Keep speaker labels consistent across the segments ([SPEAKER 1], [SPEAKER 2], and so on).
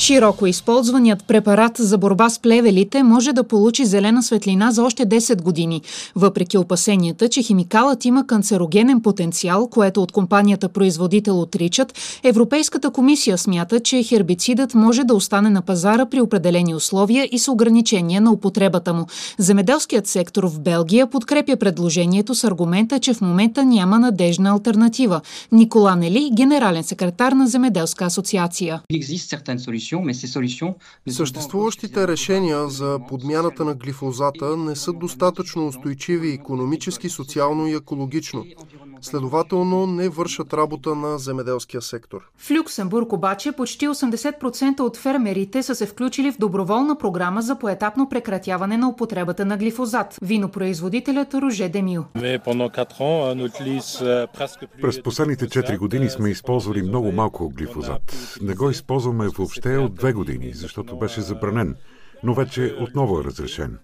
[SPEAKER 1] Широко използваният препарат за борба с плевелите може да получи зелена светлина за още 10 години, въпреки опасенията, че химикалът има канцерогенен потенциал, което от компанията производител отричат, Европейската комисия смята, че хербицидът може да остане на пазара при определени условия и с ограничения на употребата му. Земеделският сектор в Белгия подкрепя предложението с аргумента, че в момента няма надежна альтернатива. Никола Нели, генерален секретар на Земеделска асоциация.
[SPEAKER 2] Съществуващите решения за подмяната на глифозата не са достатъчно устойчиви економически, социално и екологично. Следователно не вършат работа на земеделския сектор.
[SPEAKER 1] В Люксембург обаче почти 80% от фермерите са се включили в доброволна програма за поетапно прекратяване на употребата на глифозат. Винопроизводителят Роже Демил.
[SPEAKER 3] През последните 4 години сме използвали много малко глифозат. Не го използваме въобще от две години, защото беше забранен, но вече отново е разрешен.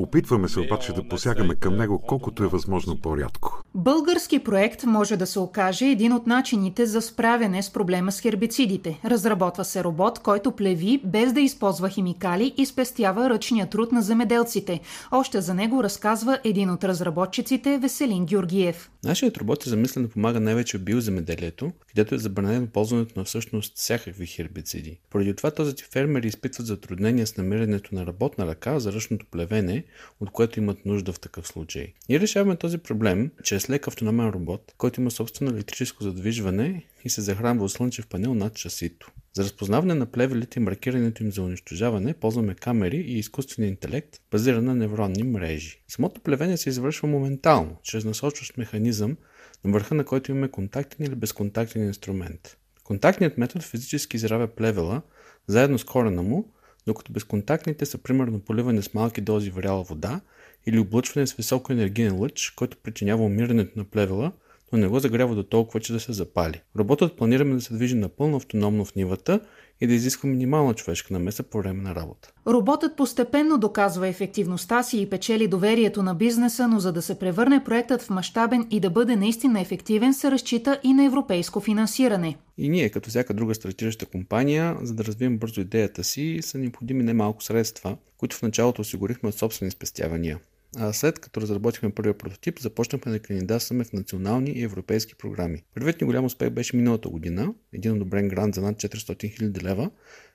[SPEAKER 3] Опитваме се обаче да посягаме към него колкото е възможно по-рядко.
[SPEAKER 1] Български проект може да се окаже един от начините за справяне с проблема с хербицидите. Разработва се робот, който плеви без да използва химикали и спестява ръчния труд на земеделците. Още за него разказва един от разработчиците Веселин Георгиев.
[SPEAKER 4] Нашият робот е замислен да помага най-вече в биоземеделието, където е забранено ползването на всъщност всякакви хербициди. Поради това този фермери изпитват затруднения с намирането на работна ръка за ръчното плевене, от което имат нужда в такъв случай. Ние решаваме този проблем чрез лек автономен робот, който има собствено електрическо задвижване и се захранва от слънчев панел над шасито. За разпознаване на плевелите и маркирането им за унищожаване ползваме камери и изкуствен интелект, базиран на невронни мрежи. Самото плевене се извършва моментално, чрез насочващ механизъм, на върха на който имаме контактен или безконтактен инструмент. Контактният метод физически изравя плевела, заедно с корена му, докато безконтактните са примерно поливане с малки дози варяла вода или облъчване с високо енергиен лъч, който причинява умирането на плевела, но не го загрява до толкова, че да се запали. Роботът планираме да се движи напълно автономно в нивата и да изисква минимална човешка намеса по време на работа.
[SPEAKER 1] Роботът постепенно доказва ефективността си и печели доверието на бизнеса, но за да се превърне проектът в мащабен и да бъде наистина ефективен, се разчита и на европейско финансиране.
[SPEAKER 4] И ние, като всяка друга стартираща компания, за да развием бързо идеята си, са необходими немалко средства, които в началото осигурихме от собствени спестявания. А след като разработихме първия прототип, започнахме да кандидатстваме в национални и европейски програми. Първият ни голям успех беше миналата година, един одобрен грант за над 400 000 лева,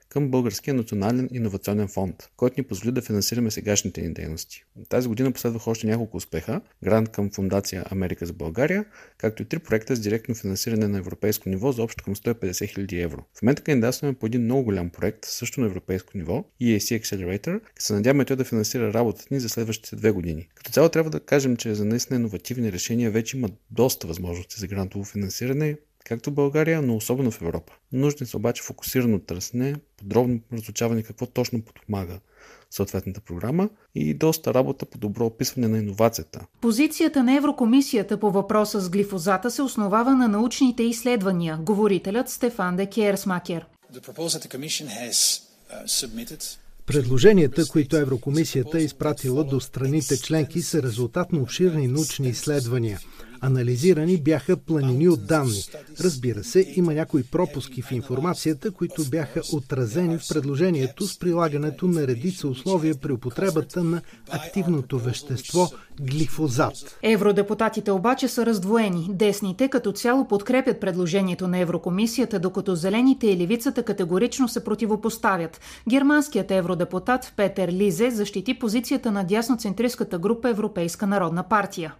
[SPEAKER 4] към Българския национален иновационен фонд, който ни позволи да финансираме сегашните ни дейности. Тази година последваха още няколко успеха, грант към Фундация Америка за България, както и три проекта с директно финансиране на европейско ниво за общо към 150 000 евро. В момента кандидатстваме по един много голям проект, също на европейско ниво, EAC Accelerator, се надяваме той да финансира работата ни за следващите две години. Като цяло трябва да кажем, че за наистина иновативни решения вече има доста възможности за грантово финансиране, както в България, но особено в Европа. Нужни са обаче фокусирано търсене, подробно разучаване какво точно подпомага съответната програма и доста работа по добро описване на иновацията.
[SPEAKER 1] Позицията на Еврокомисията по въпроса с глифозата се основава на научните изследвания, говорителят Стефан де Керсмакер.
[SPEAKER 5] Предложенията, които Еврокомисията е изпратила до страните членки, са резултат на обширни научни изследвания – Анализирани бяха планини от данни. Разбира се, има някои пропуски в информацията, които бяха отразени в предложението с прилагането на редица условия при употребата на активното вещество глифозат.
[SPEAKER 1] Евродепутатите обаче са раздвоени. Десните като цяло подкрепят предложението на Еврокомисията, докато зелените и левицата категорично се противопоставят. Германският евродепутат Петър Лизе защити позицията на дясноцентристската група Европейска народна партия.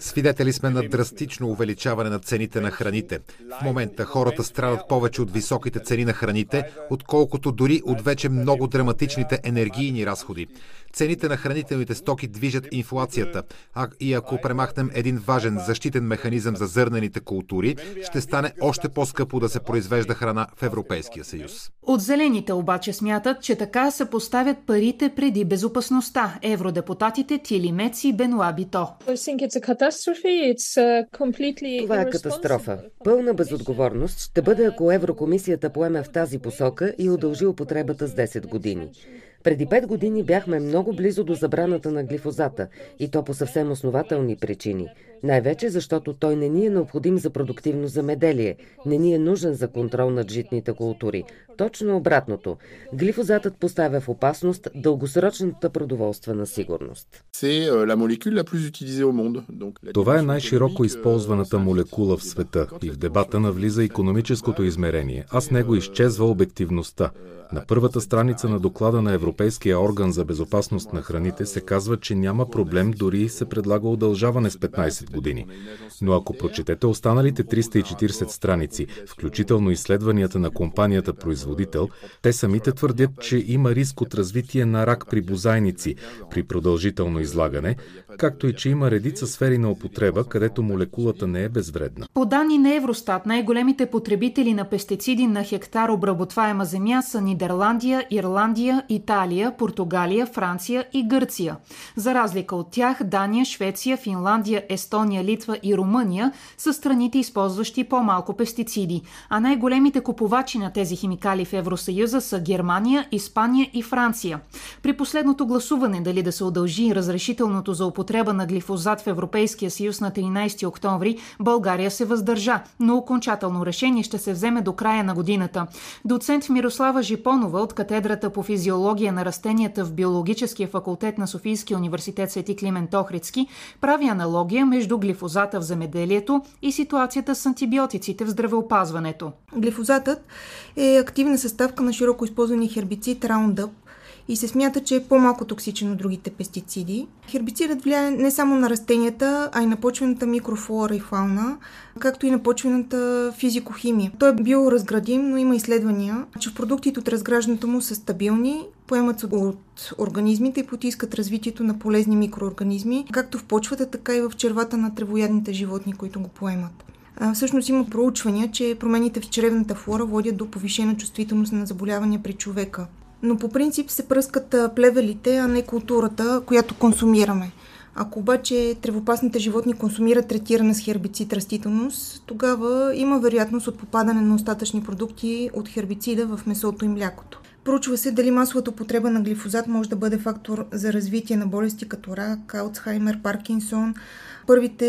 [SPEAKER 6] Свидетели сме на драстично увеличаване на цените на храните. В момента хората страдат повече от високите цени на храните, отколкото дори от вече много драматичните енергийни разходи. Цените на хранителните стоки движат инфлацията, а и ако премахнем един важен защитен механизъм за зърнените култури, ще стане още по-скъпо да се произвежда храна в Европейския съюз.
[SPEAKER 1] От зелените обаче смятат, че така се поставят парите преди безопасността. Евродепутатите Тили Меци и Бенуа Бито.
[SPEAKER 7] Това е катастрофа. Пълна безотговорност ще бъде, ако Еврокомисията поеме в тази посока и удължи употребата с 10 години. Преди пет години бяхме много близо до забраната на глифозата и то по съвсем основателни причини. Най-вече защото той не ни е необходим за продуктивно замеделие, не ни е нужен за контрол над житните култури. Точно обратното. Глифозатът поставя в опасност дългосрочната продоволствена сигурност.
[SPEAKER 3] Това е най-широко използваната молекула в света и в дебата навлиза економическото измерение, а с него изчезва обективността. На първата страница на доклада на Европейския орган за безопасност на храните се казва, че няма проблем, дори се предлага удължаване с 15 години. Но ако прочетете останалите 340 страници, включително изследванията на компанията производител, те самите твърдят, че има риск от развитие на рак при бозайници при продължително излагане, както и че има редица сфери на употреба, където молекулата не е безвредна.
[SPEAKER 1] По данни на Евростат, най-големите потребители на пестициди на хектар обработваема земя са Нидерландия, Ирландия, Италия, Португалия, Франция и Гърция. За разлика от тях, Дания, Швеция, Финландия, Естония, Литва и Румъния са страните, използващи по-малко пестициди, а най-големите купувачи на тези химикали в Евросъюза са Германия, Испания и Франция. При последното гласуване дали да се удължи разрешителното за употреба на глифозат в Европейския съюз на 13 октомври, България се въздържа, но окончателно решение ще се вземе до края на годината. Доцент Мирослава Жипонова от катедрата по физиология на растенията в Биологическия факултет на Софийския университет Свети Климент Охридски прави аналогия между глифозата в земеделието и ситуацията с антибиотиците в здравеопазването.
[SPEAKER 8] Глифозатът е активна съставка на широко използвани хербицид Roundup, и се смята, че е по-малко токсичен от другите пестициди. Хербицидът влияе не само на растенията, а и на почвената микрофлора и фауна, както и на почвената физикохимия. Той е биоразградим, но има изследвания, че в продуктите от разграждането му са стабилни, поемат се от организмите и потискат развитието на полезни микроорганизми, както в почвата, така и в червата на тревоядните животни, които го поемат. Всъщност има проучвания, че промените в чревната флора водят до повишена чувствителност на заболявания при човека но по принцип се пръскат плевелите, а не културата, която консумираме. Ако обаче тревопасните животни консумират третирана с хербицид растителност, тогава има вероятност от попадане на остатъчни продукти от хербицида в месото и млякото. Проучва се дали масовата употреба на глифозат може да бъде фактор за развитие на болести като рак, Алцхаймер, Паркинсон. Първите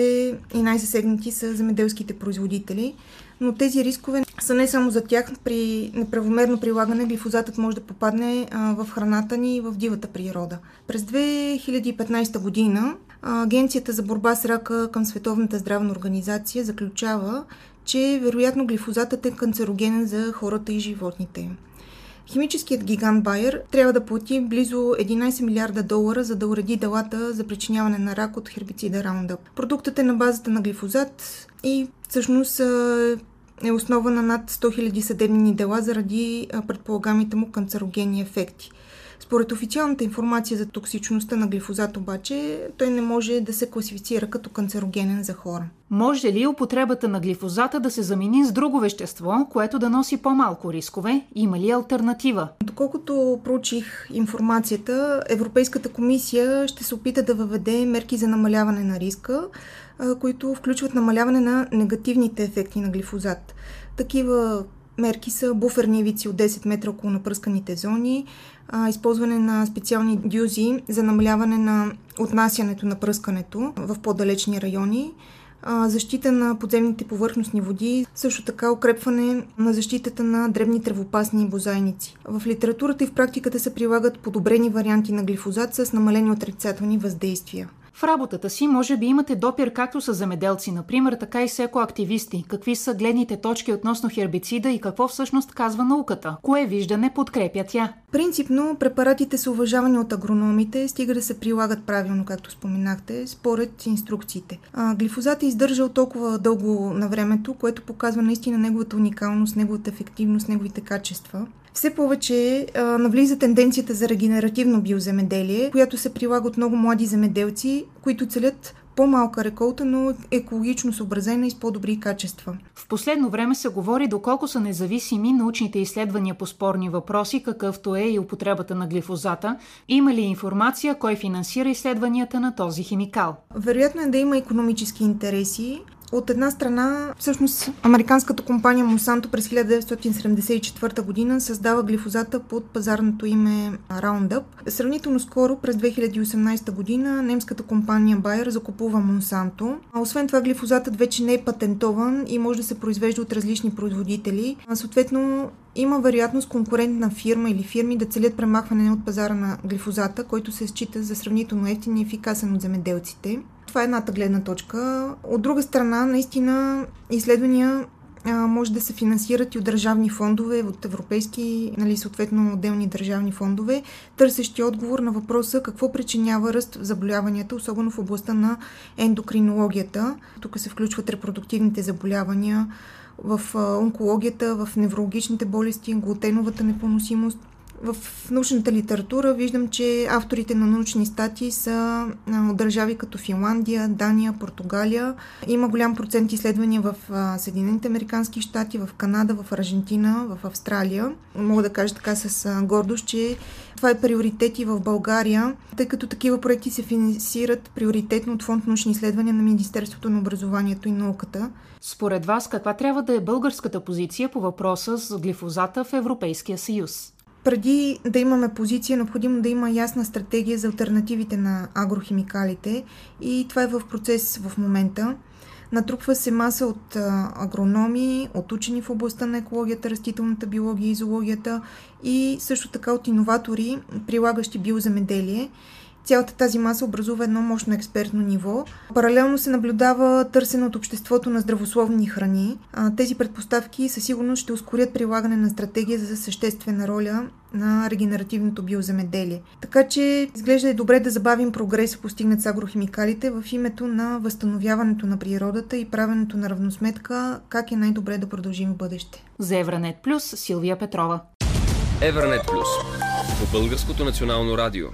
[SPEAKER 8] и най-засегнати са земеделските производители – но тези рискове са не само за тях. При неправомерно прилагане глифозатът може да попадне в храната ни и в дивата природа. През 2015 година Агенцията за борба с рака към Световната здравна организация заключава, че вероятно глифозатът е канцерогенен за хората и животните. Химическият гигант Байер трябва да плати близо 11 милиарда долара, за да уреди делата за причиняване на рак от хербицида Roundup. Продуктът е на базата на глифозат и всъщност е основа на над 100 000 съдебни дела заради предполагамите му канцерогенни ефекти. Според официалната информация за токсичността на глифозат обаче, той не може да се класифицира като канцерогенен за хора.
[SPEAKER 1] Може ли употребата на глифозата да се замени с друго вещество, което да носи по-малко рискове? Има ли альтернатива?
[SPEAKER 8] Доколкото проучих информацията, Европейската комисия ще се опита да въведе мерки за намаляване на риска, които включват намаляване на негативните ефекти на глифозат. Такива мерки са буферни ивици от 10 метра около напръсканите зони, използване на специални дюзи за намаляване на отнасянето на пръскането в по-далечни райони, защита на подземните повърхностни води, също така укрепване на защитата на дребни тревопасни бозайници. В литературата и в практиката се прилагат подобрени варианти на глифозат с намалени отрицателни въздействия.
[SPEAKER 1] В работата си може би имате допир както с земеделци, например, така и с екоактивисти. Какви са гледните точки относно хербицида и какво всъщност казва науката? Кое виждане подкрепя тя?
[SPEAKER 8] Принципно препаратите са уважавани от агрономите, стига да се прилагат правилно, както споменахте, според инструкциите. А, глифозат е издържал толкова дълго на времето, което показва наистина неговата уникалност, неговата ефективност, неговите качества. Все повече а, навлиза тенденцията за регенеративно биоземеделие, която се прилага от много млади земеделци, които целят по-малка реколта, но екологично съобразена и с по-добри качества.
[SPEAKER 1] В последно време се говори доколко са независими научните изследвания по спорни въпроси, какъвто е и употребата на глифозата. Има ли информация кой финансира изследванията на този химикал?
[SPEAKER 8] Вероятно е да има економически интереси. От една страна, всъщност, американската компания Monsanto през 1974 година създава глифозата под пазарното име Roundup. Сравнително скоро, през 2018 година, немската компания Bayer закупува Monsanto. Освен това, глифозатът вече не е патентован и може да се произвежда от различни производители. Съответно, има вероятност конкурентна фирма или фирми да целят премахване от пазара на глифозата, който се счита за сравнително ефтин и ефикасен от земеделците. Това е едната гледна точка. От друга страна, наистина, изследвания а, може да се финансират и от държавни фондове, от европейски, нали, съответно отделни държавни фондове, търсещи отговор на въпроса какво причинява ръст в заболяванията, особено в областта на ендокринологията. Тук се включват репродуктивните заболявания, в онкологията, в неврологичните болести, глутеновата непоносимост. В научната литература виждам, че авторите на научни статии са от държави като Финландия, Дания, Португалия. Има голям процент изследвания в Съединените Американски щати, в Канада, в Аржентина, в Австралия. Мога да кажа така с гордост, че това е приоритет и в България, тъй като такива проекти се финансират приоритетно от Фонд научни изследвания на Министерството на образованието и науката.
[SPEAKER 1] Според вас, каква трябва да е българската позиция по въпроса с глифозата в Европейския съюз?
[SPEAKER 8] Преди да имаме позиция, е необходимо да има ясна стратегия за альтернативите на агрохимикалите и това е в процес в момента. Натрупва се маса от агрономи, от учени в областта на екологията, растителната биология и зоологията и също така от иноватори, прилагащи биоземеделие. Цялата тази маса образува едно мощно експертно ниво. Паралелно се наблюдава търсене от обществото на здравословни храни. Тези предпоставки със сигурност ще ускорят прилагане на стратегия за съществена роля на регенеративното биоземеделие. Така че изглежда е добре да забавим прогреса постигнат с агрохимикалите в името на възстановяването на природата и правенето на равносметка как е най-добре да продължим в бъдеще.
[SPEAKER 1] За Евранет Плюс Силвия Петрова.
[SPEAKER 9] Евранет Плюс по Българското национално радио.